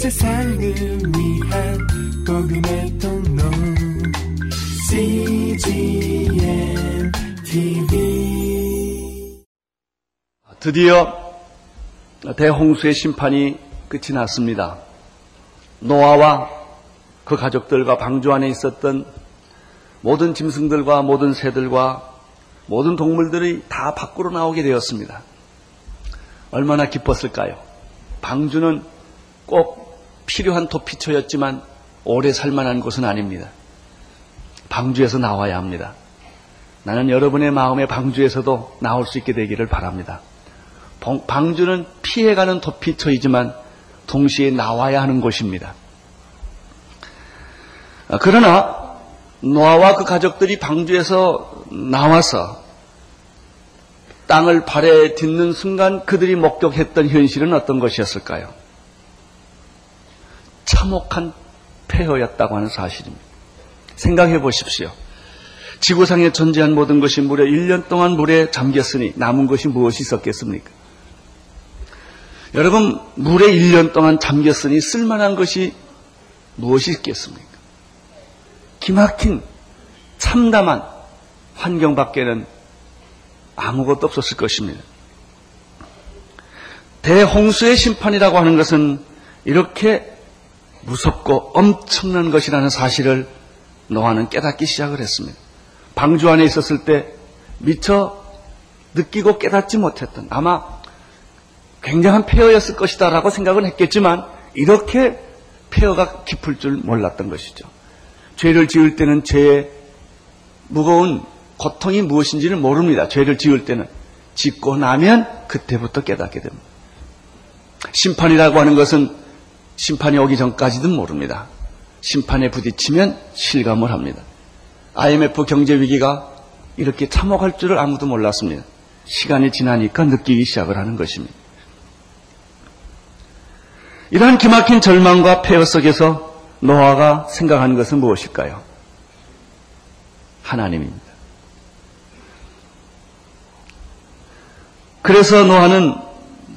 세상을 위한 복음의 통로 CGM TV 드디어 대홍수의 심판이 끝이 났습니다. 노아와 그 가족들과 방주 안에 있었던 모든 짐승들과 모든 새들과 모든 동물들이 다 밖으로 나오게 되었습니다. 얼마나 기뻤을까요? 방주는 꼭 필요한 도피처였지만 오래 살만한 곳은 아닙니다. 방주에서 나와야 합니다. 나는 여러분의 마음의 방주에서도 나올 수 있게 되기를 바랍니다. 방주는 피해가는 도피처이지만 동시에 나와야 하는 곳입니다. 그러나 노아와 그 가족들이 방주에서 나와서 땅을 발에 딛는 순간 그들이 목격했던 현실은 어떤 것이었을까요? 참혹한 폐허였다고 하는 사실입니다. 생각해 보십시오. 지구상에 존재한 모든 것이 무려 1년 동안 물에 잠겼으니 남은 것이 무엇이 있었겠습니까? 여러분, 물에 1년 동안 잠겼으니 쓸만한 것이 무엇이 있겠습니까? 기막힌 참담한 환경 밖에는 아무것도 없었을 것입니다. 대홍수의 심판이라고 하는 것은 이렇게 무섭고 엄청난 것이라는 사실을 노아는 깨닫기 시작을 했습니다. 방주 안에 있었을 때 미처 느끼고 깨닫지 못했던 아마 굉장한 폐허였을 것이다라고 생각은 했겠지만 이렇게 폐허가 깊을 줄 몰랐던 것이죠. 죄를 지을 때는 죄의 무거운 고통이 무엇인지를 모릅니다. 죄를 지을 때는 짓고 나면 그때부터 깨닫게 됩니다. 심판이라고 하는 것은 심판이 오기 전까지도 모릅니다. 심판에 부딪히면 실감을 합니다. IMF 경제 위기가 이렇게 참혹할 줄을 아무도 몰랐습니다. 시간이 지나니까 느끼기 시작을 하는 것입니다. 이러한 기막힌 절망과 폐허 속에서 노아가 생각하는 것은 무엇일까요? 하나님입니다. 그래서 노아는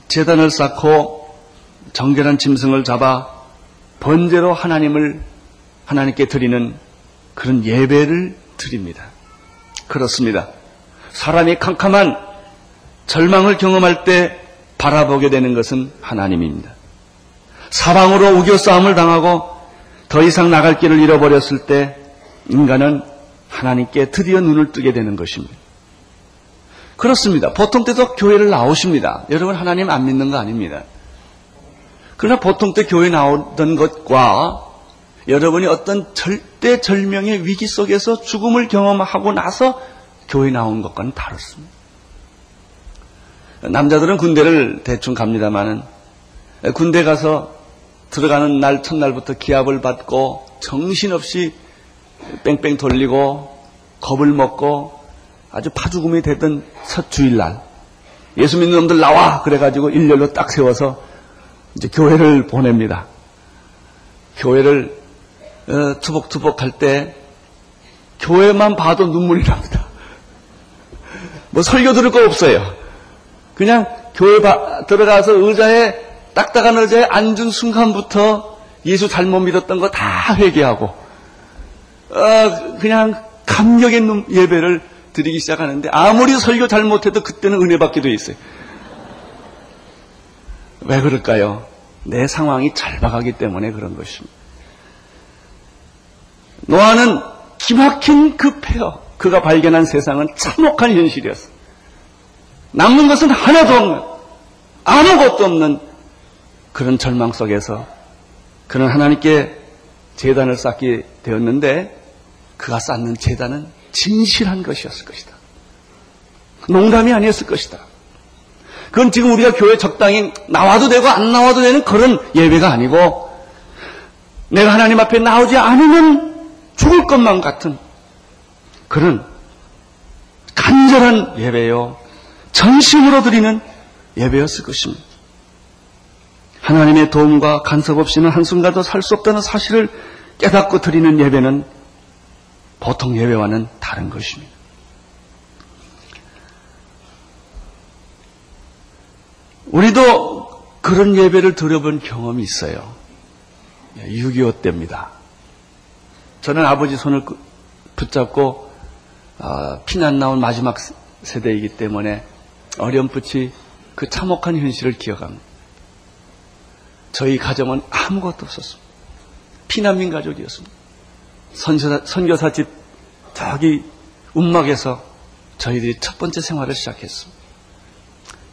재단을 쌓고 정결한 짐승을 잡아 번제로 하나님을 하나님께 드리는 그런 예배를 드립니다. 그렇습니다. 사람이 캄캄한 절망을 경험할 때 바라보게 되는 것은 하나님입니다. 사방으로 우겨 싸움을 당하고 더 이상 나갈 길을 잃어버렸을 때 인간은 하나님께 드디어 눈을 뜨게 되는 것입니다. 그렇습니다. 보통 때도 교회를 나오십니다. 여러분 하나님 안 믿는 거 아닙니다. 그러나 보통 때 교회 나오던 것과 여러분이 어떤 절대 절명의 위기 속에서 죽음을 경험하고 나서 교회 나온 것과는 다릅니다. 남자들은 군대를 대충 갑니다만은 군대 가서 들어가는 날 첫날부터 기합을 받고 정신없이 뺑뺑 돌리고 겁을 먹고 아주 파죽음이 되던 첫 주일날 예수 믿는 놈들 나와 그래가지고 일렬로 딱 세워서 이제 교회를 보냅니다. 교회를 어, 투복투복 할때 교회만 봐도 눈물이 납니다. 뭐 설교 들을 거 없어요. 그냥 교회 바, 들어가서 의자에 딱딱한 의자에 앉은 순간부터 예수 잘못 믿었던 거 다 회개하고 어, 그냥 감격의 예배를 드리기 시작하는데 아무리 설교 잘못해도 그때는 은혜 돼 있어요. 왜 그럴까요? 내 상황이 절박하기 때문에 그런 것입니다. 노아는 기막힌 그 폐허, 그가 발견한 세상은 참혹한 현실이었어. 남는 것은 하나도 없는, 아무것도 없는 그런 절망 속에서 그는 하나님께 재단을 쌓게 되었는데 그가 쌓는 재단은 진실한 것이었을 것이다. 농담이 아니었을 것이다. 그건 지금 우리가 교회 적당히 나와도 되고 안 나와도 되는 그런 예배가 아니고 내가 하나님 앞에 나오지 않으면 죽을 것만 같은 그런 간절한 예배요. 전심으로 드리는 예배였을 것입니다. 하나님의 도움과 간섭 없이는 한순간도 살 수 없다는 사실을 깨닫고 드리는 예배는 보통 예배와는 다른 것입니다. 우리도 그런 예배를 들어본 경험이 있어요. 6.25 때입니다. 저는 아버지 손을 붙잡고 어, 피난 나온 마지막 세대이기 때문에 어렴풋이 그 참혹한 현실을 기억합니다. 저희 가정은 아무것도 없었습니다. 피난민 가족이었습니다. 선교사, 선교사 집 저기 움막에서 저희들이 첫 번째 생활을 시작했습니다.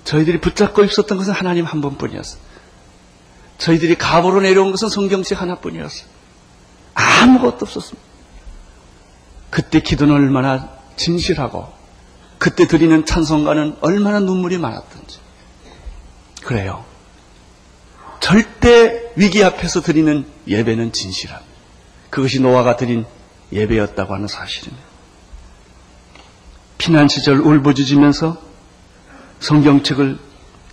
저희들이 붙잡고 있었던 것은 하나님 한 번뿐이었어요. 저희들이 갑으로 내려온 것은 성경책 하나뿐이었어요. 아무것도 없었습니다. 그때 기도는 얼마나 진실하고 그때 드리는 찬송가는 얼마나 눈물이 많았던지. 그래요. 절대 위기 앞에서 드리는 예배는 진실함. 그것이 노아가 드린 예배였다고 하는 사실입니다. 피난 시절 울부짖으면서 성경책을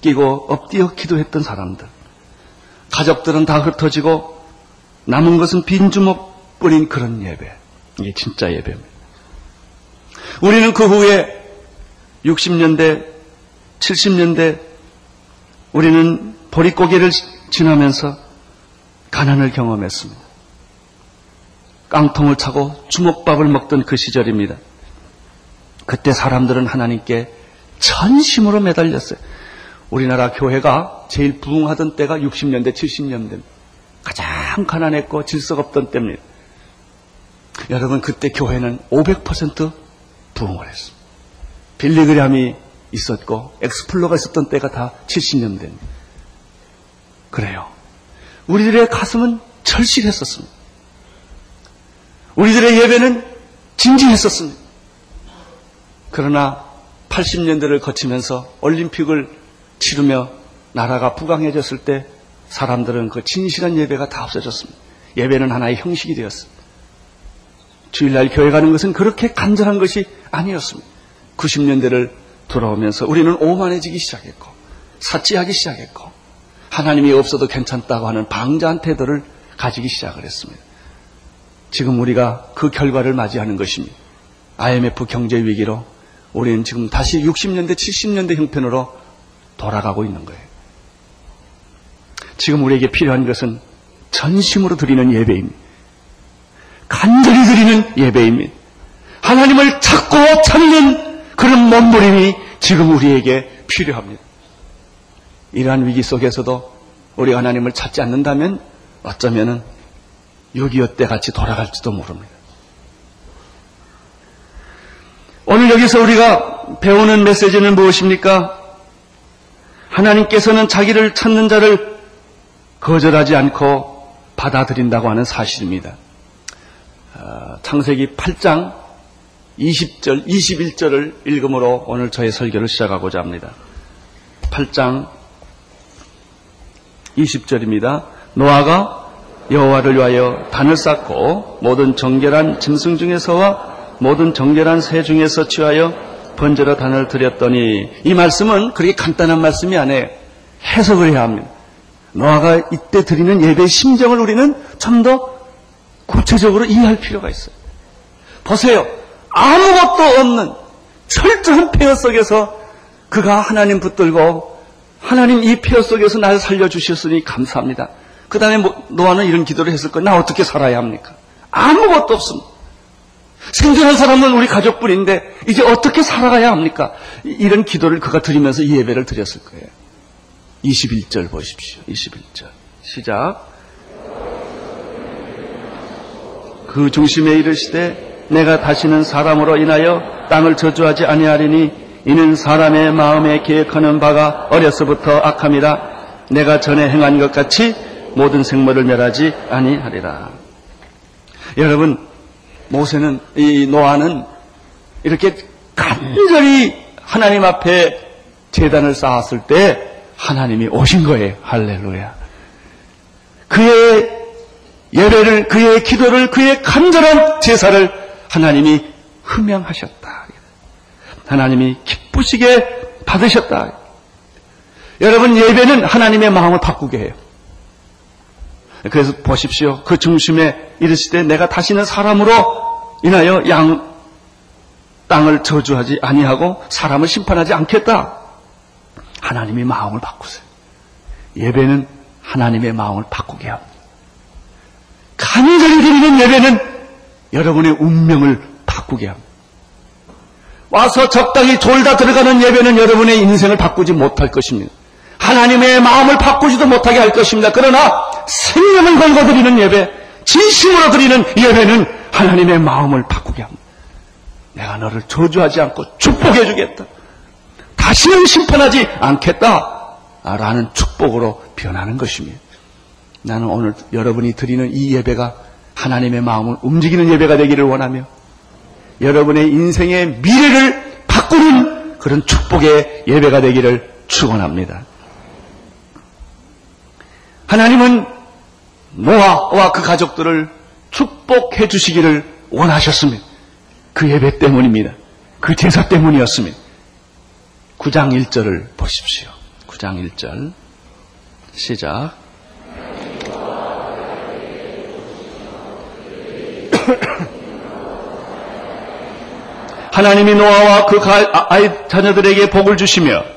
끼고 엎드려 기도했던 사람들. 가족들은 다 흩어지고 남은 것은 빈 주먹 뿌린 그런 예배. 이게 진짜 예배입니다. 우리는 그 후에 60년대, 70년대 우리는 보릿고개를 지나면서 가난을 경험했습니다. 깡통을 차고 주먹밥을 먹던 그 시절입니다. 그때 사람들은 하나님께 전심으로 매달렸어요. 우리나라 교회가 제일 부흥하던 때가 60년대, 70년대. 가장 가난했고 질서가 없던 때입니다. 여러분, 그때 교회는 500% 부흥을 했습니다. 빌리그램이 있었고, 엑스플로가 있었던 때가 다 70년대입니다. 그래요. 우리들의 가슴은 철실했었습니다. 우리들의 예배는 진지했었습니다. 그러나 80년대를 거치면서 올림픽을 치르며 나라가 부강해졌을 때 사람들은 그 진실한 예배가 다 없어졌습니다. 예배는 하나의 형식이 되었습니다. 주일날 교회 가는 것은 그렇게 간절한 것이 아니었습니다. 90년대를 돌아오면서 우리는 오만해지기 시작했고 사치하기 시작했고 하나님이 없어도 괜찮다고 하는 방자한 태도를 가지기 시작을 했습니다. 지금 우리가 그 결과를 맞이하는 것입니다. IMF 경제 위기로 우리는 지금 다시 60년대, 70년대 형편으로 돌아가고 있는 거예요. 지금 우리에게 필요한 것은 전심으로 드리는 예배입니다. 간절히 드리는 예배입니다. 하나님을 찾고 찾는 그런 몸부림이 지금 우리에게 필요합니다. 이러한 위기 속에서도 우리가 하나님을 찾지 않는다면 어쩌면은 6.25때 같이 돌아갈지도 모릅니다. 오늘 여기서 우리가 배우는 메시지는 무엇입니까? 하나님께서는 자기를 찾는 자를 거절하지 않고 받아들인다고 하는 사실입니다. 어, 창세기 8장 20절, 21절을 읽음으로 오늘 저의 설교를 시작하고자 합니다. 8장 20절입니다. 노아가 여호와를 위하여 단을 쌓고 모든 정결한 짐승 중에서와 모든 정결한 새 중에서 취하여 번제로 단을 드렸더니 이 말씀은 그렇게 간단한 말씀이 아니에요. 해석을 해야 합니다. 노아가 이때 드리는 예배의 심정을 우리는 좀 더 구체적으로 이해할 필요가 있어요. 보세요. 아무것도 없는 철저한 폐허 속에서 그가 하나님 붙들고 하나님 이 폐허 속에서 날 살려주셨으니 감사합니다. 그 다음에 뭐, 노아는 이런 기도를 했을 거예요. 나 어떻게 살아야 합니까? 아무것도 없습니다. 생존한 사람은 우리 가족뿐인데 이제 어떻게 살아가야 합니까? 이런 기도를 그가 드리면서 이 예배를 드렸을 거예요. 21절 보십시오. 21절. 시작. 그 중심에 이르시되 내가 다시는 사람으로 인하여 땅을 저주하지 아니하리니 이는 사람의 마음에 계획하는 바가 어려서부터 악함이라 내가 전에 행한 것 같이 모든 생물을 멸하지 아니하리라. 여러분 모세는 이 노아는 이렇게 간절히 하나님 앞에 재단을 쌓았을 때 하나님이 오신 거예요. 할렐루야. 그의 예배를, 그의 기도를, 그의 간절한 제사를 하나님이 흠명하셨다. 하나님이 기쁘시게 받으셨다. 여러분 예배는 하나님의 마음을 바꾸게 해요. 그래서 보십시오. 그 중심에 이르시되 내가 다시는 사람으로 인하여 양 땅을 저주하지 아니하고 사람을 심판하지 않겠다. 하나님의 마음을 바꾸세요. 예배는 하나님의 마음을 바꾸게 합니다. 간절히 드리는 예배는 여러분의 운명을 바꾸게 합니다. 와서 적당히 졸다 들어가는 예배는 여러분의 인생을 바꾸지 못할 것입니다. 하나님의 마음을 바꾸지도 못하게 할 것입니다. 그러나 생명을 걸고 드리는 예배, 진심으로 드리는 예배는 하나님의 마음을 바꾸게 합니다. 내가 너를 저주하지 않고 축복해 주겠다. 다시는 심판하지 않겠다. 라는 축복으로 변하는 것입니다. 나는 오늘 여러분이 드리는 이 예배가 하나님의 마음을 움직이는 예배가 되기를 원하며 여러분의 인생의 미래를 바꾸는 그런 축복의 예배가 되기를 축원합니다. 하나님은 노아와 그 가족들을 축복해 주시기를 원하셨습니다. 그 예배 때문입니다. 그 제사 때문이었습니다. 9장 1절을 보십시오. 9장 1절 시작. 하나님이 노아와 그 아, 아이 자녀들에게 복을 주시며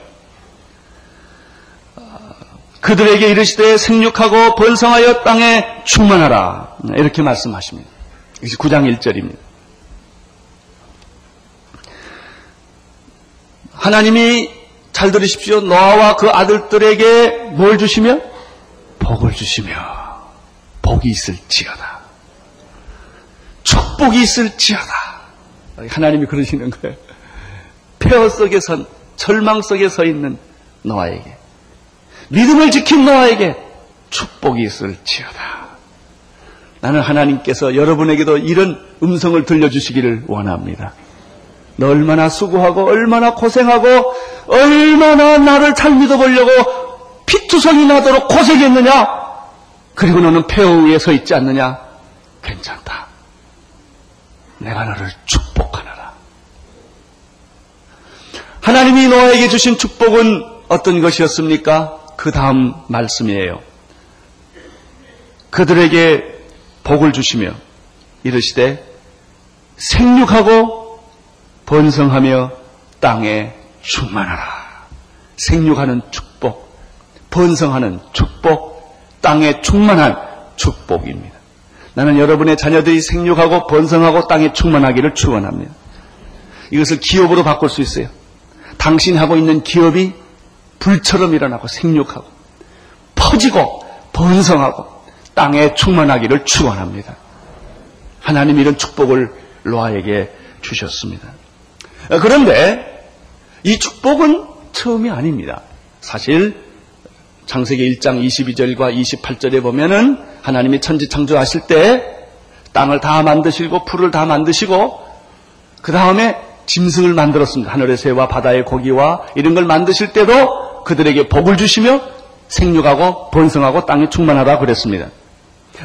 그들에게 이르시되 생육하고 번성하여 땅에 충만하라 이렇게 말씀하십니다. 이것이 9장 1절입니다. 하나님이 잘 들으십시오. 노아와 그 아들들에게 뭘 주시며 복을 주시며 복이 있을지어다. 축복이 있을지어다. 하나님이 그러시는 거예요. 폐허 속에 선, 절망 속에 서 있는 노아에게, 믿음을 지킨 노아에게 축복이 있을지어다. 나는 하나님께서 여러분에게도 이런 음성을 들려주시기를 원합니다. 너 얼마나 수고하고 얼마나 고생하고 얼마나 나를 잘 믿어보려고 피투성이 나도록 고생했느냐? 그리고 너는 폐허 위에 서 있지 않느냐? 괜찮다. 내가 너를 축복하노라. 하나님이 노아에게 주신 축복은 어떤 것이었습니까? 그 다음 말씀이에요. 그들에게 복을 주시며 이르시되 생육하고 번성하며 땅에 충만하라. 생육하는 축복, 번성하는 축복, 땅에 충만한 축복입니다. 나는 여러분의 자녀들이 생육하고 번성하고 땅에 충만하기를 축원합니다. 이것을 기업으로 바꿀 수 있어요. 당신이 하고 있는 기업이 불처럼 일어나고 생육하고 퍼지고 번성하고 땅에 충만하기를 축원합니다. 하나님 이런 축복을 로아에게 주셨습니다. 그런데 이 축복은 처음이 아닙니다. 사실 창세기 1장 22절과 28절에 보면은 하나님이 천지 창조하실 때 땅을 다 만드시고 풀을 다 만드시고 그 다음에 짐승을 만들었습니다. 하늘의 새와 바다의 고기와 이런 걸 만드실 때도 그들에게 복을 주시며 생육하고 번성하고 땅에 충만하다 그랬습니다.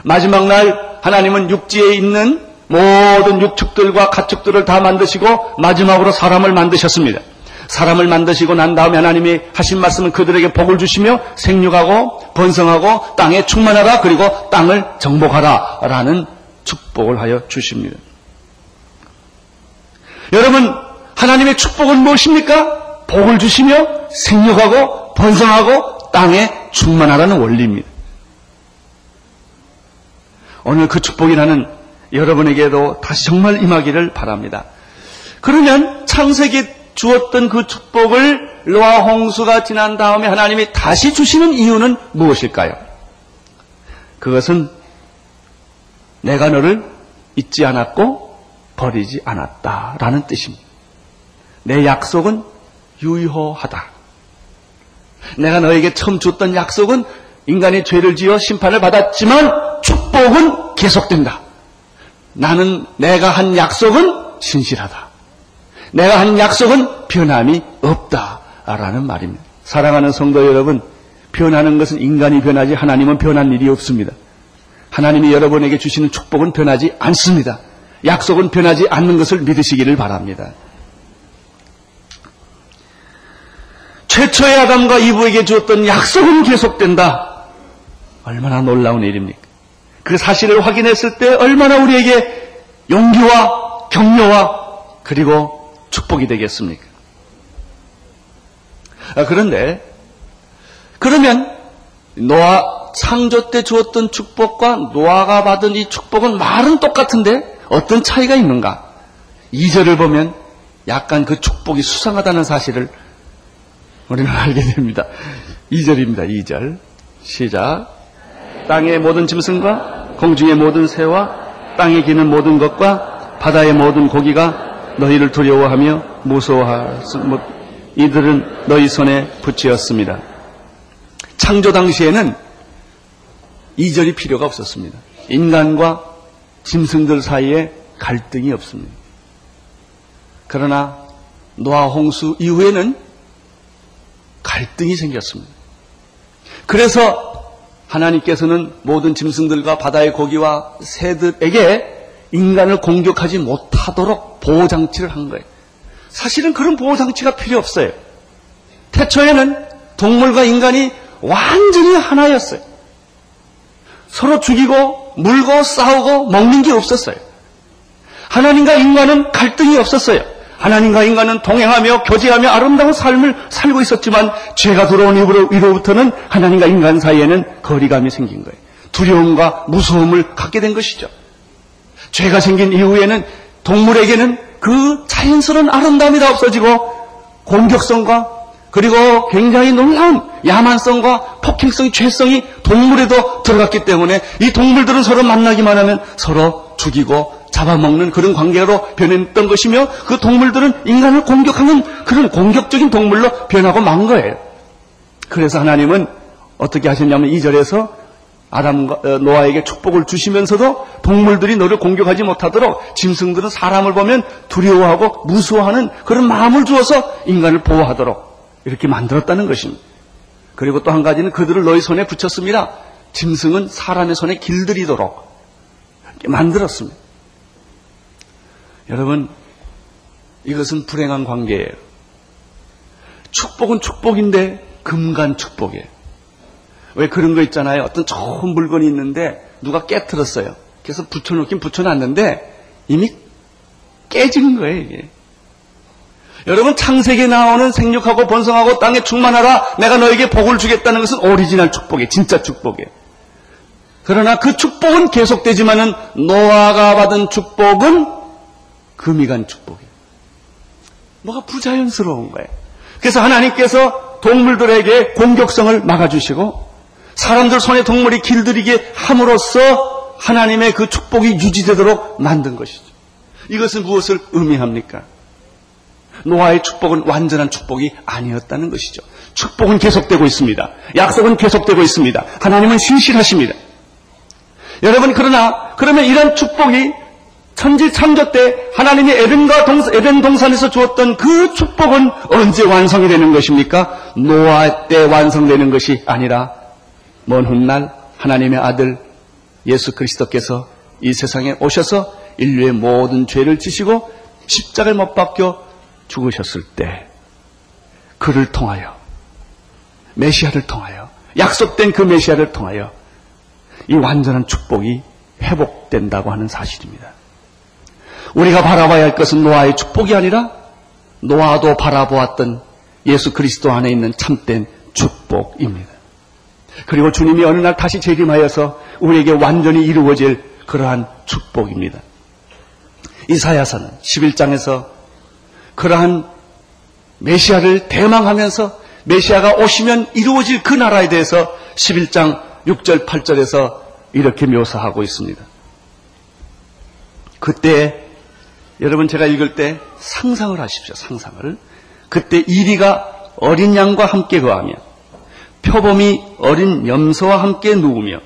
마지막 날 하나님은 육지에 있는 모든 육축들과 가축들을 다 만드시고 마지막으로 사람을 만드셨습니다. 사람을 만드시고 난 다음에 하나님이 하신 말씀은 그들에게 복을 주시며 생육하고 번성하고 땅에 충만하라 그리고 땅을 정복하라 라는 축복을 하여 주십니다. 여러분 하나님의 축복은 무엇입니까? 복을 주시며 생육하고 번성하고 땅에 충만하라는 원리입니다. 오늘 그 축복이 나는 여러분에게도 다시 정말 임하기를 바랍니다. 그러면 창세기 주었던 그 축복을 노아 홍수가 지난 다음에 하나님이 다시 주시는 이유는 무엇일까요? 그것은 내가 너를 잊지 않았고 버리지 않았다라는 뜻입니다. 내 약속은 유효하다. 내가 너에게 처음 줬던 약속은 인간이 죄를 지어 심판을 받았지만 축복은 계속된다. 나는 내가 한 약속은 신실하다. 내가 한 약속은 변함이 없다 라는 말입니다. 사랑하는 성도 여러분, 변하는 것은 인간이 변하지 하나님은 변한 일이 없습니다. 하나님이 여러분에게 주시는 축복은 변하지 않습니다. 약속은 변하지 않는 것을 믿으시기를 바랍니다. 최초의 아담과 이브에게 주었던 약속은 계속된다. 얼마나 놀라운 일입니까? 그 사실을 확인했을 때 얼마나 우리에게 용기와 격려와 그리고 축복이 되겠습니까? 아, 그런데 그러면 노아 창조 때 주었던 축복과 노아가 받은 이 축복은 말은 똑같은데 어떤 차이가 있는가? 2절을 보면 약간 그 축복이 수상하다는 사실을 우리는 알게 됩니다. 2절입니다. 2절. 시작. 땅의 모든 짐승과 공중의 모든 새와 땅에 기는 모든 것과 바다의 모든 고기가 너희를 두려워하며 무서워할 수, 못, 이들은 너희 손에 붙이었습니다. 창조 당시에는 2절이 필요가 없었습니다. 인간과 짐승들 사이에 갈등이 없습니다. 그러나 노아 홍수 이후에는 갈등이 생겼습니다. 그래서 하나님께서는 모든 짐승들과 바다의 고기와 새들에게 인간을 공격하지 못하도록 보호장치를 한 거예요. 사실은 그런 보호장치가 필요 없어요. 태초에는 동물과 인간이 완전히 하나였어요. 서로 죽이고 물고 싸우고 먹는 게 없었어요. 하나님과 인간은 갈등이 없었어요. 하나님과 인간은 동행하며 교제하며 아름다운 삶을 살고 있었지만 죄가 들어온 이후로부터는 하나님과 인간 사이에는 거리감이 생긴 거예요. 두려움과 무서움을 갖게 된 것이죠. 죄가 생긴 이후에는 동물에게는 그 자연스러운 아름다움이 다 없어지고 공격성과 그리고 굉장히 놀라운 야만성과 폭행성이 죄성이 동물에도 들어갔기 때문에 이 동물들은 서로 만나기만 하면 서로 죽이고 잡아먹는 그런 관계로 변했던 것이며 그 동물들은 인간을 공격하는 그런 공격적인 동물로 변하고 만 거예요. 그래서 하나님은 어떻게 하셨냐면 이 절에서 아담과 어, 노아에게 축복을 주시면서도 동물들이 너를 공격하지 못하도록 짐승들은 사람을 보면 두려워하고 무서워하는 그런 마음을 주어서 인간을 보호하도록 이렇게 만들었다는 것입니다. 그리고 또 한 가지는 그들을 너희 손에 붙였습니다. 짐승은 사람의 손에 길들이도록 만들었습니다. 여러분, 이것은 불행한 관계예요. 축복은 축복인데 금간 축복이에요. 왜 그런 거 있잖아요. 어떤 좋은 물건이 있는데 누가 깨뜨렸어요. 그래서 붙여놓긴 붙여놨는데 이미 깨진 거예요, 이게. 여러분 창세기에 나오는 생육하고 번성하고 땅에 충만하라 내가 너에게 복을 주겠다는 것은 오리지널 축복이에요. 진짜 축복이에요. 그러나 그 축복은 계속되지만은 노아가 받은 축복은 금이 간 축복이에요. 뭐가 부자연스러운 거예요. 그래서 하나님께서 동물들에게 공격성을 막아주시고 사람들 손에 동물이 길들이게 함으로써 하나님의 그 축복이 유지되도록 만든 것이죠. 이것은 무엇을 의미합니까? 노아의 축복은 완전한 축복이 아니었다는 것이죠. 축복은 계속되고 있습니다. 약속은 계속되고 있습니다. 하나님은 신실하십니다. 여러분 그러나 그러면 이런 축복이 천지 창조 때 하나님이 에덴과 동, 에덴 동산에서 주었던 그 축복은 언제 완성이 되는 것입니까? 노아 때 완성되는 것이 아니라 먼 훗날 하나님의 아들 예수 그리스도께서 이 세상에 오셔서 인류의 모든 죄를 지시고 십자가에 못 박혀 죽으셨을 때 그를 통하여 메시아를 통하여 약속된 그 메시아를 통하여 이 완전한 축복이 회복된다고 하는 사실입니다. 우리가 바라봐야 할 것은 노아의 축복이 아니라 노아도 바라보았던 예수 그리스도 안에 있는 참된 축복입니다. 그리고 주님이 어느 날 다시 재림하여서 우리에게 완전히 이루어질 그러한 축복입니다. 이사야서는 11장에서 그러한 메시아를 대망하면서 메시아가 오시면 이루어질 그 나라에 대해서 11장 6절 8절에서 이렇게 묘사하고 있습니다. 그때 여러분 제가 읽을 때 상상을 하십시오. 상상을. 그때 이리가 어린 양과 함께 거하며 표범이 어린 염소와 함께 누우며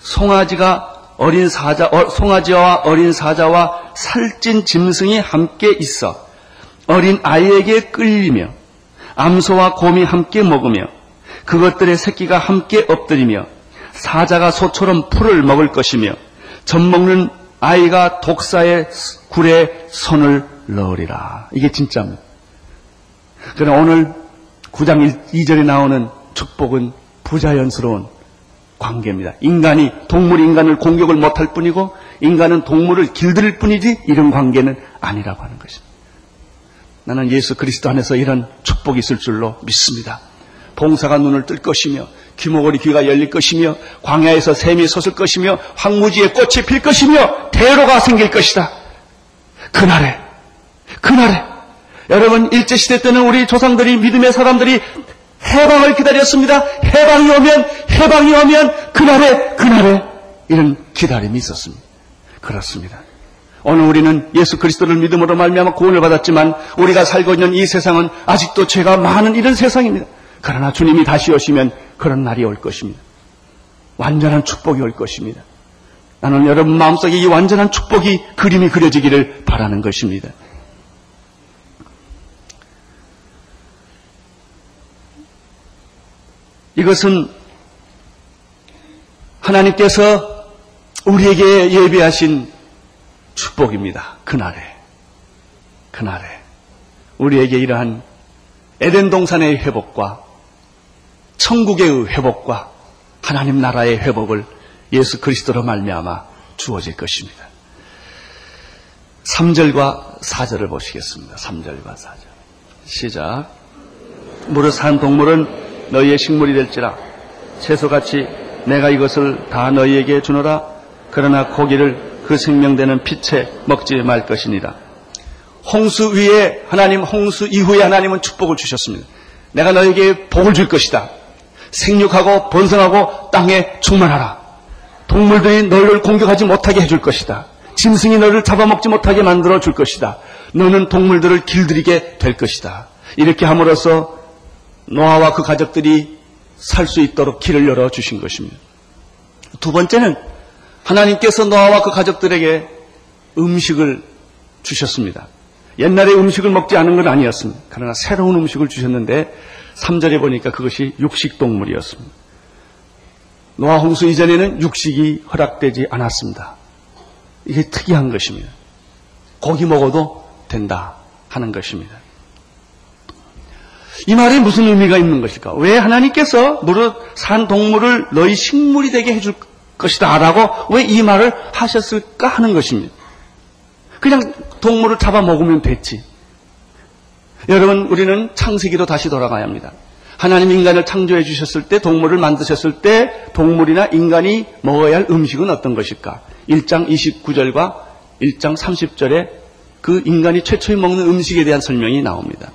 송아지가 어린 사자, 어, 송아지와 어린 사자와 살찐 짐승이 함께 있어 어린 아이에게 끌리며 암소와 곰이 함께 먹으며 그것들의 새끼가 함께 엎드리며 사자가 소처럼 풀을 먹을 것이며 젖 먹는 아이가 독사의 굴에 손을 넣으리라. 이게 진짜입니다. 그러나 오늘 9장 2절에 나오는 축복은 부자연스러운 관계입니다. 인간이 동물 인간을 공격을 못할 뿐이고 인간은 동물을 길들일 뿐이지 이런 관계는 아니라고 하는 것입니다. 나는 예수 그리스도 안에서 이런 축복이 있을 줄로 믿습니다. 봉사가 눈을 뜰 것이며 귀머거리 귀가 열릴 것이며 광야에서 샘이 솟을 것이며 황무지에 꽃이 필 것이며 대로가 생길 것이다. 그날에 그날에 여러분 일제시대 때는 우리 조상들이 믿음의 사람들이 해방을 기다렸습니다. 해방이 오면 해방이 오면 그날에 그날에 이런 기다림이 있었습니다. 그렇습니다. 오늘 우리는 예수 그리스도를 믿음으로 말미암아 구원을 받았지만 우리가 살고 있는 이 세상은 아직도 죄가 많은 이런 세상입니다. 그러나 주님이 다시 오시면 그런 날이 올 것입니다. 완전한 축복이 올 것입니다. 나는 여러분 마음속에 이 완전한 축복이 그림이 그려지기를 바라는 것입니다. 이것은 하나님께서 우리에게 예비하신 축복입니다. 그날에. 그날에. 우리에게 이러한 에덴 동산의 회복과 천국의 회복과 하나님 나라의 회복을 예수 그리스도로 말미암아 주어질 것입니다. 3절과 4절을 보시겠습니다. 3절과 4절. 시작. 무릇 산 동물은 너희의 식물이 될지라 채소같이 내가 이것을 다 너희에게 주노라 그러나 고기를 그 생명되는 빛에 먹지 말 것이니라. 홍수 위에 하나님 홍수 이후에 하나님은 축복을 주셨습니다. 내가 너에게 복을 줄 것이다. 생육하고 번성하고 땅에 충만하라. 동물들이 너를 공격하지 못하게 해줄 것이다. 짐승이 너를 잡아먹지 못하게 만들어 줄 것이다. 너는 동물들을 길들이게 될 것이다. 이렇게 함으로써 노아와 그 가족들이 살 수 있도록 길을 열어 주신 것입니다. 두 번째는 하나님께서 노아와 그 가족들에게 음식을 주셨습니다. 옛날에 음식을 먹지 않은 건 아니었습니다. 그러나 새로운 음식을 주셨는데 3절에 보니까 그것이 육식동물이었습니다. 노아 홍수 이전에는 육식이 허락되지 않았습니다. 이게 특이한 것입니다. 고기 먹어도 된다 하는 것입니다. 이 말에 무슨 의미가 있는 것일까? 왜 하나님께서 무릇 산 동물을 너희 식물이 되게 해줄 것이다 라고 왜 이 말을 하셨을까 하는 것입니다. 그냥 동물을 잡아 먹으면 됐지. 여러분, 우리는 창세기로 다시 돌아가야 합니다. 하나님 인간을 창조해 주셨을 때, 동물을 만드셨을 때, 동물이나 인간이 먹어야 할 음식은 어떤 것일까? 1장 29절과 1장 30절에 그 인간이 최초에 먹는 음식에 대한 설명이 나옵니다.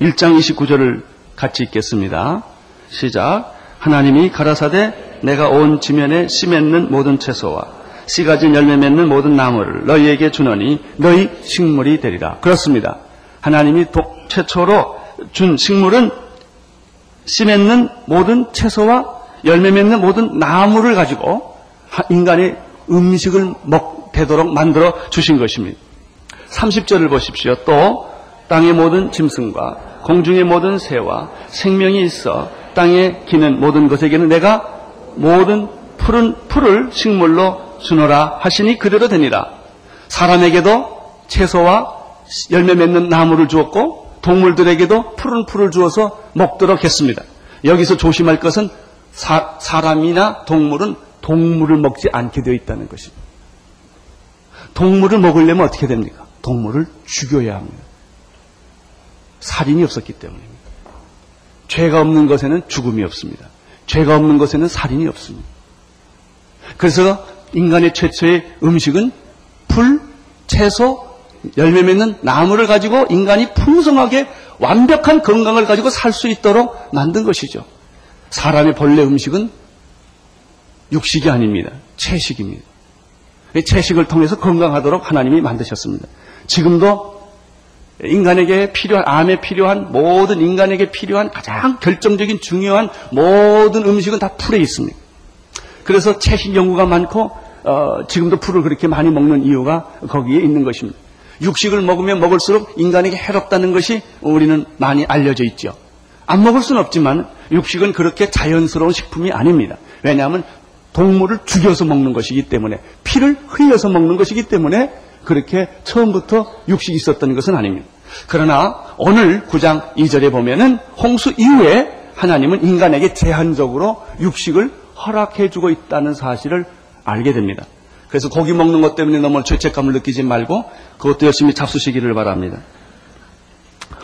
1장 29절을 같이 읽겠습니다. 시작. 하나님이 가라사대 내가 온 지면에 씨 맺는 모든 채소와 씨 가 진 열매 맺는 모든 나무를 너희에게 주노니 너희 식물이 되리라. 그렇습니다. 하나님이 최초로 준 식물은 씨 맺는 모든 채소와 열매 맺는 모든 나무를 가지고 인간의 음식을 먹, 되도록 만들어 주신 것입니다. 30절을 보십시오. 또 땅의 모든 짐승과 공중의 모든 새와 생명이 있어 땅에 기는 모든 것에게는 내가 모든 푸른 풀을 식물로 주노라 하시니 그대로 되니라. 사람에게도 채소와 열매 맺는 나무를 주었고 동물들에게도 푸른 풀을 주어서 먹도록 했습니다. 여기서 조심할 것은 사, 사람이나 동물은 동물을 먹지 않게 되어 있다는 것입니다. 동물을 먹으려면 어떻게 됩니까? 동물을 죽여야 합니다. 살인이 없었기 때문입니다. 죄가 없는 것에는 죽음이 없습니다. 죄가 없는 것에는 살인이 없습니다. 그래서 인간의 최초의 음식은 풀, 채소, 열매 맺는 나무를 가지고 인간이 풍성하게 완벽한 건강을 가지고 살 수 있도록 만든 것이죠. 사람의 본래 음식은 육식이 아닙니다. 채식입니다. 채식을 통해서 건강하도록 하나님이 만드셨습니다. 지금도 인간에게 필요한, 암에 필요한, 모든 인간에게 필요한 가장 결정적인 중요한 모든 음식은 다 풀에 있습니다. 그래서 채식 연구가 많고, 어, 지금도 풀을 그렇게 많이 먹는 이유가 거기에 있는 것입니다. 육식을 먹으면 먹을수록 인간에게 해롭다는 것이 우리는 많이 알려져 있죠. 안 먹을 수는 없지만 육식은 그렇게 자연스러운 식품이 아닙니다. 왜냐하면 동물을 죽여서 먹는 것이기 때문에 피를 흘려서 먹는 것이기 때문에 그렇게 처음부터 육식이 있었던 것은 아닙니다. 그러나 오늘 9장 2절에 보면은 홍수 이후에 하나님은 인간에게 제한적으로 육식을 허락해 주고 있다는 사실을 알게 됩니다. 그래서 고기 먹는 것 때문에 너무 죄책감을 느끼지 말고 그것도 열심히 잡수시기를 바랍니다.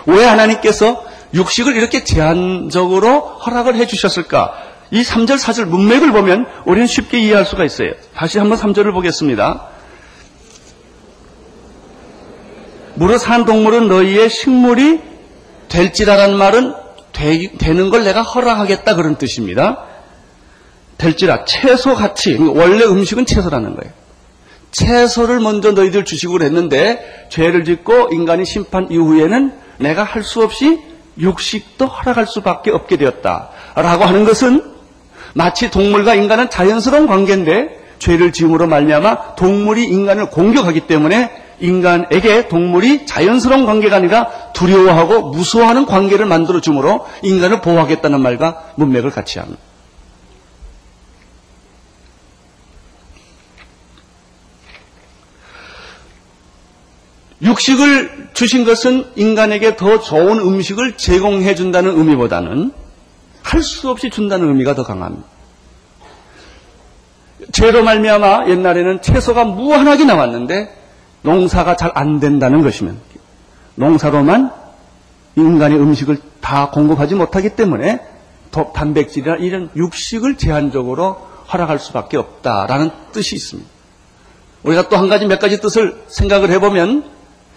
왜 하나님께서 육식을 이렇게 제한적으로 허락을 해 주셨을까? 이 3절, 4절 문맥을 보면 우리는 쉽게 이해할 수가 있어요. 다시 한번 3절을 보겠습니다. 물어 산 동물은 너희의 식물이 될지라라는 말은 되, 는 걸 내가 허락하겠다 그런 뜻입니다. 될지라 채소 같이 원래 음식은 채소라는 거예요. 채소를 먼저 너희들 주시고 그랬는데 죄를 짓고 인간이 심판 이후에는 내가 할 수 없이 육식도 허락할 수밖에 없게 되었다. 라고 하는 것은 마치 동물과 인간은 자연스러운 관계인데 죄를 지음으로 말미암아 동물이 인간을 공격하기 때문에 인간에게 동물이 자연스러운 관계가 아니라 두려워하고 무서워하는 관계를 만들어 주므로 인간을 보호하겠다는 말과 문맥을 같이 합니다. 육식을 주신 것은 인간에게 더 좋은 음식을 제공해 준다는 의미보다는 할 수 없이 준다는 의미가 더 강합니다. 죄로 말미암아 옛날에는 채소가 무한하게 나왔는데 농사가 잘 안 된다는 것이면 농사로만 인간의 음식을 다 공급하지 못하기 때문에 단백질이나 이런 육식을 제한적으로 허락할 수밖에 없다라는 뜻이 있습니다. 우리가 또 한 가지 몇 가지 뜻을 생각을 해보면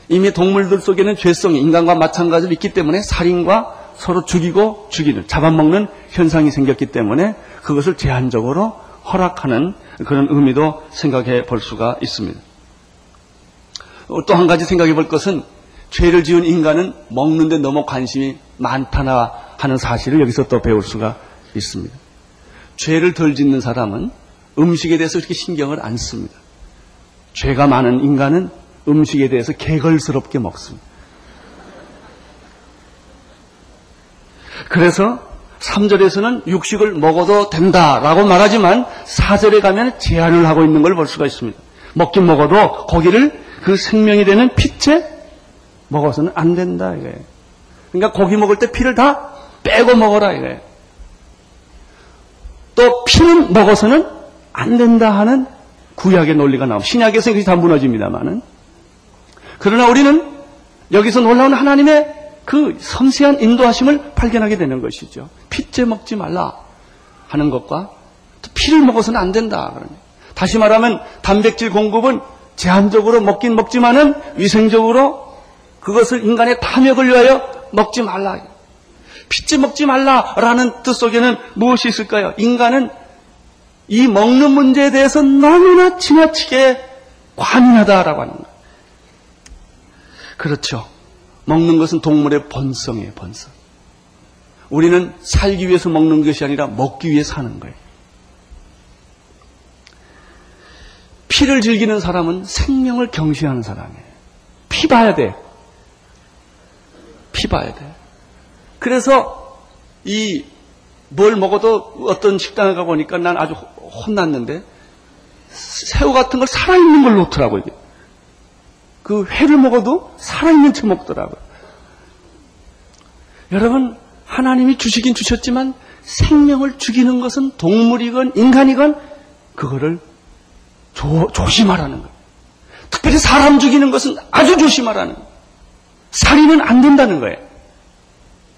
이미 동물들 속에는 죄성이 인간과 마찬가지로 있기 때문에 살인과 서로 죽이고 죽이는 잡아먹는 현상이 생겼기 때문에 그것을 제한적으로 허락하는 그런 의미도 생각해 볼 수가 있습니다. 또 한 가지 생각해 볼 것은 죄를 지은 인간은 먹는데 너무 관심이 많다나 하는 사실을 여기서 또 배울 수가 있습니다. 죄를 덜 짓는 사람은 음식에 대해서 그렇게 신경을 안 씁니다. 죄가 많은 인간은 음식에 대해서 개걸스럽게 먹습니다. 그래서 3절에서는 육식을 먹어도 된다라고 말하지만 4절에 가면 제한을 하고 있는 걸 볼 수가 있습니다. 먹긴 먹어도 고기를 그 생명이 되는 피채 먹어서는 안 된다 이거예요. 그러니까 고기 먹을 때 피를 다 빼고 먹어라 이거예요. 또 피는 먹어서는 안 된다 하는 구약의 논리가 나옵니다. 신약에서 그것이 다 무너집니다만은 그러나 우리는 여기서 놀라운 하나님의 그 섬세한 인도하심을 발견하게 되는 것이죠. 피째 먹지 말라 하는 것과 피를 먹어서는 안 된다. 다시 말하면 단백질 공급은 제한적으로 먹긴 먹지만은 위생적으로 그것을 인간의 탐욕을 위하여 먹지 말라. 피째 먹지 말라라는 뜻 속에는 무엇이 있을까요? 인간은 이 먹는 문제에 대해서 너무나 지나치게 관인하다라고 하는 거예요. 그렇죠. 먹는 것은 동물의 본성이에요, 본성. 우리는 살기 위해서 먹는 것이 아니라 먹기 위해 사는 거예요. 피를 즐기는 사람은 생명을 경시하는 사람이에요. 피 봐야 돼. 피 봐야 돼. 그래서 이 뭘 먹어도 어떤 식당에 가보니까 난 아주 혼났는데 새우 같은 걸 살아있는 걸 놓더라고요. 그 회를 먹어도 살아있는 채 먹더라고요. 여러분, 하나님이 주시긴 주셨지만 생명을 죽이는 것은 동물이건 인간이건 그거를 조, 조심하라는 거예요. 특별히 사람 죽이는 것은 아주 조심하라는 거예요. 살인은 안 된다는 거예요.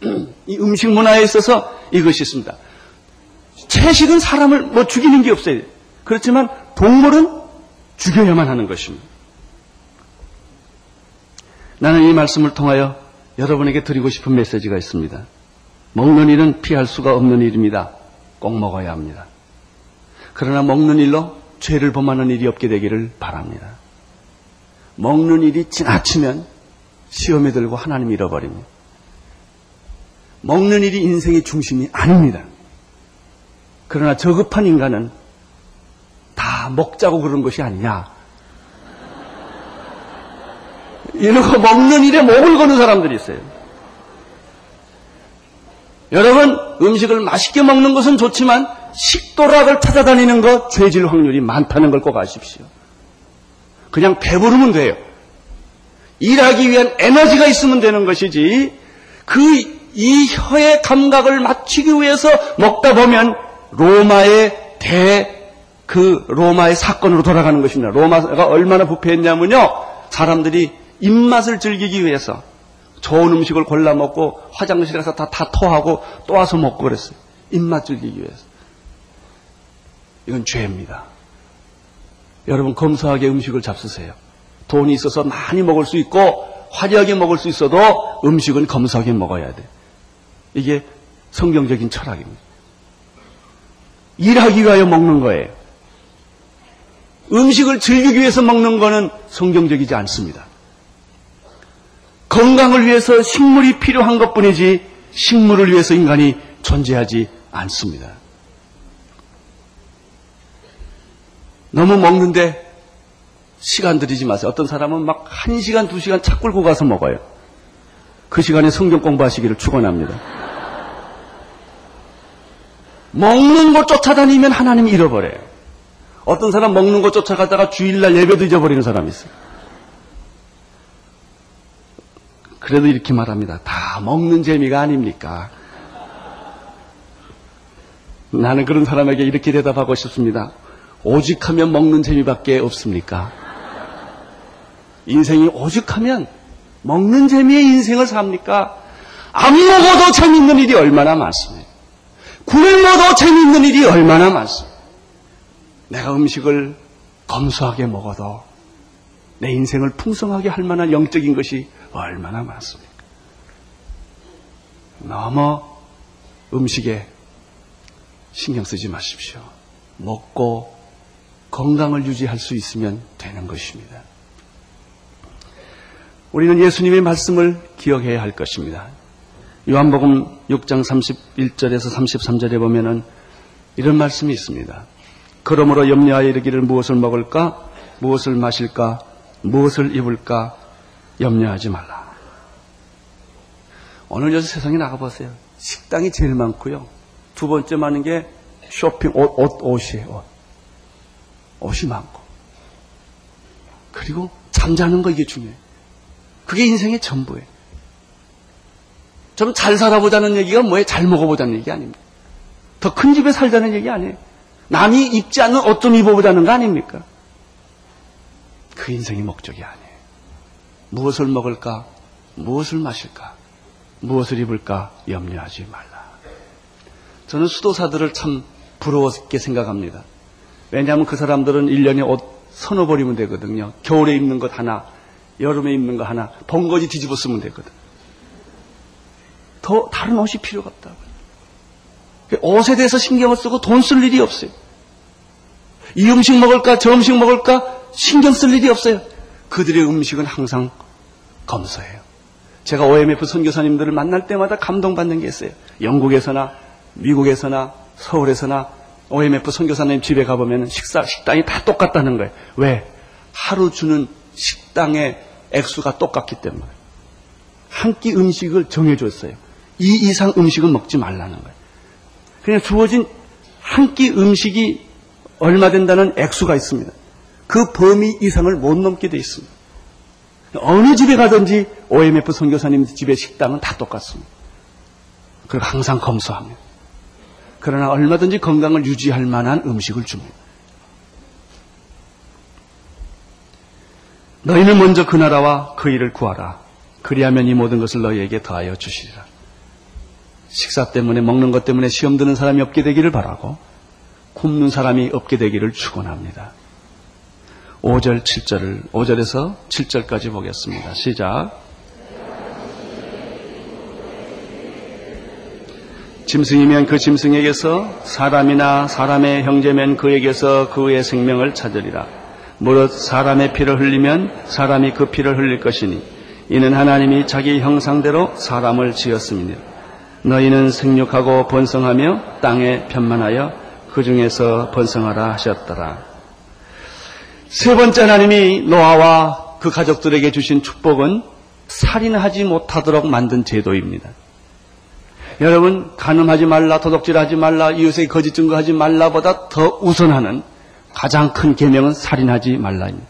이 음식 문화에 있어서 이것이 있습니다. 채식은 사람을 뭐 죽이는 게 없어요. 그렇지만 동물은 죽여야만 하는 것입니다. 나는 이 말씀을 통하여 여러분에게 드리고 싶은 메시지가 있습니다. 먹는 일은 피할 수가 없는 일입니다. 꼭 먹어야 합니다. 그러나 먹는 일로 죄를 범하는 일이 없게 되기를 바랍니다. 먹는 일이 지나치면 시험에 들고 하나님 잃어버립니다. 먹는 일이 인생의 중심이 아닙니다. 그러나 저급한 인간은 다 먹자고 그런 것이 아니냐. 이러고 먹는 일에 목을 거는 사람들이 있어요. 여러분, 음식을 맛있게 먹는 것은 좋지만 식도락을 찾아다니는 것 죄질 확률이 많다는 걸 꼭 아십시오. 그냥 배부르면 돼요. 일하기 위한 에너지가 있으면 되는 것이지 그 이 혀의 감각을 맞추기 위해서 먹다 보면 로마의 대 그 로마의 사건으로 돌아가는 것입니다. 로마가 얼마나 부패했냐면요. 사람들이 입맛을 즐기기 위해서 좋은 음식을 골라 먹고 화장실에 가서 다, 다 토하고 또 와서 먹고 그랬어요. 입맛 즐기기 위해서. 이건 죄입니다. 여러분 검소하게 음식을 잡수세요. 돈이 있어서 많이 먹을 수 있고 화려하게 먹을 수 있어도 음식은 검소하게 먹어야 돼. 이게 성경적인 철학입니다. 일하기 위하여 먹는 거예요. 음식을 즐기기 위해서 먹는 거는 성경적이지 않습니다. 건강을 위해서 식물이 필요한 것 뿐이지 식물을 위해서 인간이 존재하지 않습니다. 너무 먹는데 시간 들이지 마세요. 어떤 사람은 막한 시간, 두 시간 차 끌고 가서 먹어요. 그 시간에 성경 공부하시기를 축원합니다. 먹는 것 쫓아다니면 하나님 잃어버려요. 어떤 사람 먹는 것 쫓아가다가 주일날 예배도 잊어버리는 사람이 있어요. 그래도 이렇게 말합니다. 다 먹는 재미가 아닙니까? 나는 그런 사람에게 이렇게 대답하고 싶습니다. 오직 하면 먹는 재미밖에 없습니까? 인생이 오죽하면 먹는 재미의 인생을 삽니까? 안 먹어도 재밌는 일이 얼마나 많습니까? 굶어도 재밌는 일이 얼마나 많습니까? 내가 음식을 검소하게 먹어도 내 인생을 풍성하게 할 만한 영적인 것이 얼마나 많습니까? 너무 음식에 신경 쓰지 마십시오. 먹고 건강을 유지할 수 있으면 되는 것입니다. 우리는 예수님의 말씀을 기억해야 할 것입니다. 요한복음 6장 31절에서 33절에 보면은 이런 말씀이 있습니다. 그러므로 염려하여 이르기를 무엇을 먹을까? 무엇을 마실까? 무엇을 입을까? 염려하지 말라. 오늘 요새 세상에 나가보세요. 식당이 제일 많고요. 두 번째 많은 게 쇼핑, 옷, 옷, 옷이에요. 옷. 옷이 많고. 그리고 잠자는 거 이게 중요해요. 그게 인생의 전부예요. 좀잘 살아보자는 얘기가 뭐예요? 잘 먹어보자는 얘기 아닙니까? 더큰 집에 살자는 얘기 아니에요. 남이 입지 않는 옷 좀 입어보자는 거 아닙니까? 그 인생이 목적이 아니에요. 무엇을 먹을까? 무엇을 마실까? 무엇을 입을까? 염려하지 말라. 저는 수도사들을 참 부러웠게 생각합니다. 왜냐하면 그 사람들은 1년에 옷 서너 벌이면 되거든요. 겨울에 입는 것 하나, 여름에 입는 거 하나, 번거지 뒤집어 쓰면 되거든. 더 다른 옷이 필요가 없다고. 옷에 대해서 신경을 쓰고 돈 쓸 일이 없어요. 이 음식 먹을까, 저 음식 먹을까, 신경 쓸 일이 없어요. 그들의 음식은 항상 검소해요. 제가 OMF 선교사님들을 만날 때마다 감동받는 게 있어요. 영국에서나 미국에서나 서울에서나 OMF 선교사님 집에 가보면 식사, 식당이 다 똑같다는 거예요. 왜? 하루 주는 식당의 액수가 똑같기 때문에. 한 끼 음식을 정해줬어요. 이 이상 음식은 먹지 말라는 거예요. 그냥 주어진 한 끼 음식이 얼마 된다는 액수가 있습니다. 그 범위 이상을 못 넘게 돼 있습니다. 어느 집에 가든지 OMF 선교사님 집의 식당은 다 똑같습니다. 그리고 항상 검소합니다. 그러나 얼마든지 건강을 유지할 만한 음식을 줍니다. 너희는 먼저 그 나라와 그 일을 구하라. 그리하면 이 모든 것을 너희에게 더하여 주시리라. 식사 때문에 먹는 것 때문에 시험 드는 사람이 없게 되기를 바라고 굶는 사람이 없게 되기를 축원합니다. 5절, 7절을 5절에서 7절까지 보겠습니다. 시작. 짐승이면 그 짐승에게서 사람이나 사람의 형제면 그에게서 그의 생명을 찾으리라. 무릇 사람의 피를 흘리면 사람이 그 피를 흘릴 것이니 이는 하나님이 자기 형상대로 사람을 지었습니다. 너희는 생육하고 번성하며 땅에 편만하여 그 중에서 번성하라 하셨더라. 세 번째 하나님이 노아와 그 가족들에게 주신 축복은 살인하지 못하도록 만든 제도입니다. 여러분 간음하지 말라, 도덕질하지 말라, 이웃에게 거짓 증거하지 말라보다 더 우선하는 가장 큰 계명은 살인하지 말라입니다.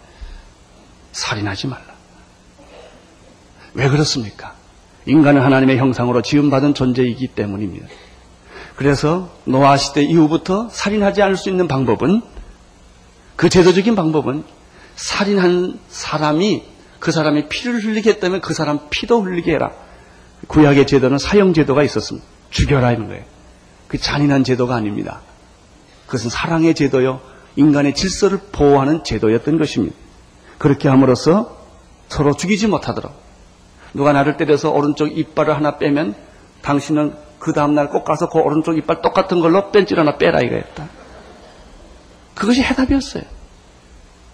살인하지 말라. 왜 그렇습니까? 인간은 하나님의 형상으로 지음받은 존재이기 때문입니다. 그래서 노아 시대 이후부터 살인하지 않을 수 있는 방법은 그 제도적인 방법은 살인한 사람이 그 사람이 피를 흘리게 했다면 그 사람 피도 흘리게 해라. 구약의 제도는 사형 제도가 있었습니다. 죽여라 이런 거예요. 그 잔인한 제도가 아닙니다. 그것은 사랑의 제도요, 인간의 질서를 보호하는 제도였던 것입니다. 그렇게 함으로써 서로 죽이지 못하도록 누가 나를 때려서 오른쪽 이빨을 하나 빼면 당신은 그 다음날 꼭 가서 그 오른쪽 이빨 똑같은 걸로 뺀질 하나 빼라 이거였다. 그것이 해답이었어요.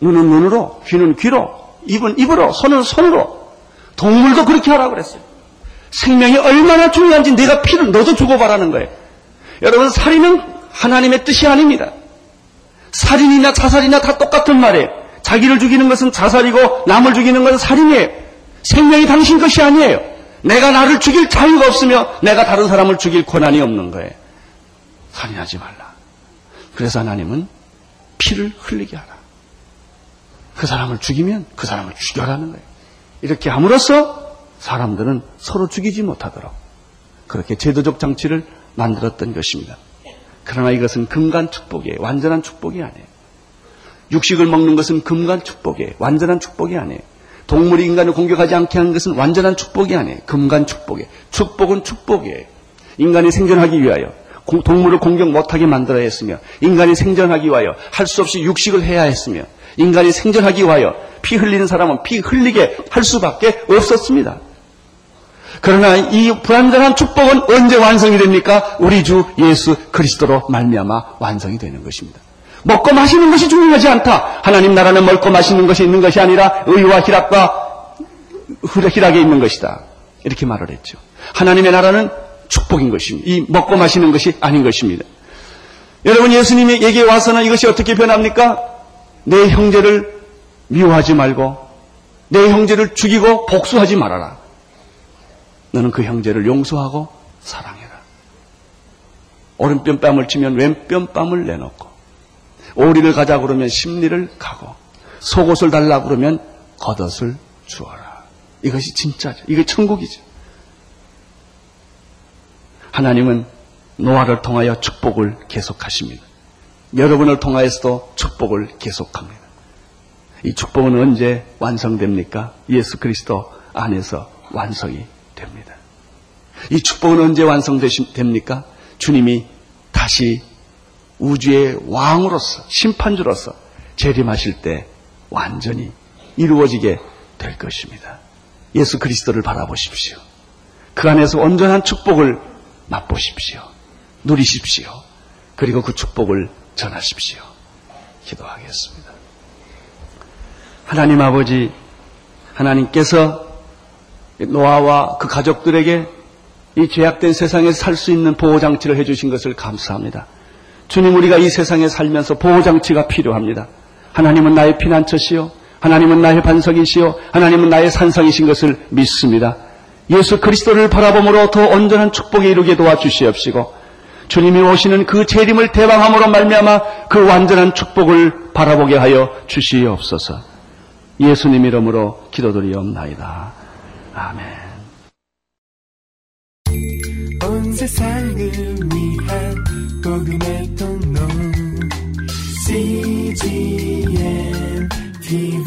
눈은 눈으로, 귀는 귀로, 입은 입으로, 손은 손으로. 동물도 그렇게 하라고 그랬어요. 생명이 얼마나 중요한지 내가 피를 너도 주고바라는 거예요. 여러분, 살인은 하나님의 뜻이 아닙니다. 살인이나 자살이나 다 똑같은 말이에요. 자기를 죽이는 것은 자살이고 남을 죽이는 것은 살인이에요. 생명이 당신 것이 아니에요. 내가 나를 죽일 자유가 없으며 내가 다른 사람을 죽일 권한이 없는 거예요. 살인하지 말라. 그래서 하나님은 피를 흘리게 하라. 그 사람을 죽이면 그 사람을 죽여라는 거예요. 이렇게 함으로써 사람들은 서로 죽이지 못하도록 그렇게 제도적 장치를 만들었던 것입니다. 그러나 이것은 금간 축복이에요. 완전한 축복이 아니에요. 육식을 먹는 것은 금간 축복이에요. 완전한 축복이 아니에요. 동물이 인간을 공격하지 않게 하는 것은 완전한 축복이 아니에요. 금간 축복이에요. 축복은 축복이에요. 인간이 생존하기 위하여 동물을 공격 못하게 만들어야 했으며 인간이 생존하기 위하여 할 수 없이 육식을 해야 했으며 인간이 생존하기 위하여 피 흘리는 사람은 피 흘리게 할 수밖에 없었습니다. 그러나 이 불완전한 축복은 언제 완성이 됩니까? 우리 주 예수 그리스도로 말미암아 완성이 되는 것입니다. 먹고 마시는 것이 중요하지 않다. 하나님 나라는 먹고 마시는 것이 있는 것이 아니라 의와 희락과 희락에 있는 것이다. 이렇게 말을 했죠. 하나님의 나라는 축복인 것입니다. 이 먹고 마시는 것이 아닌 것입니다. 여러분 예수님에게 와서는 이것이 어떻게 변합니까? 내 형제를 미워하지 말고 내 형제를 죽이고 복수하지 말아라. 너는 그 형제를 용서하고 사랑해라. 오른편 뺨을 치면 왼편 뺨을 내놓고 오리를 가자 그러면 심리를 가고 속옷을 달라 그러면 겉옷을 주어라. 이것이 진짜죠. 이게 천국이죠. 하나님은 노아를 통하여 축복을 계속하십니다. 여러분을 통하여서도 축복을 계속합니다. 이 축복은 언제 완성됩니까? 예수 그리스도 안에서 완성이 됩니다. 이 축복은 언제 완성됩니까? 주님이 다시 우주의 왕으로서 심판주로서 재림하실 때 완전히 이루어지게 될 것입니다. 예수 그리스도를 바라보십시오. 그 안에서 온전한 축복을 맛보십시오. 누리십시오. 그리고 그 축복을 전하십시오. 기도하겠습니다. 하나님 아버지, 하나님께서 노아와 그 가족들에게 이 죄악된 세상에서 살 수 있는 보호장치를 해주신 것을 감사합니다. 주님, 우리가 이 세상에 살면서 보호장치가 필요합니다. 하나님은 나의 피난처시요. 하나님은 나의 반석이시요. 하나님은 나의 산성이신 것을 믿습니다. 예수 그리스도를 바라봄으로 더 온전한 축복에 이르게 도와주시옵시고 주님이 오시는 그 재림을 대방함으로 말미암아 그 완전한 축복을 바라보게 하여 주시옵소서. 예수님 이름으로 기도드리옵나이다. 아멘. 온 세상을 위한 복음의 통로 CGM TV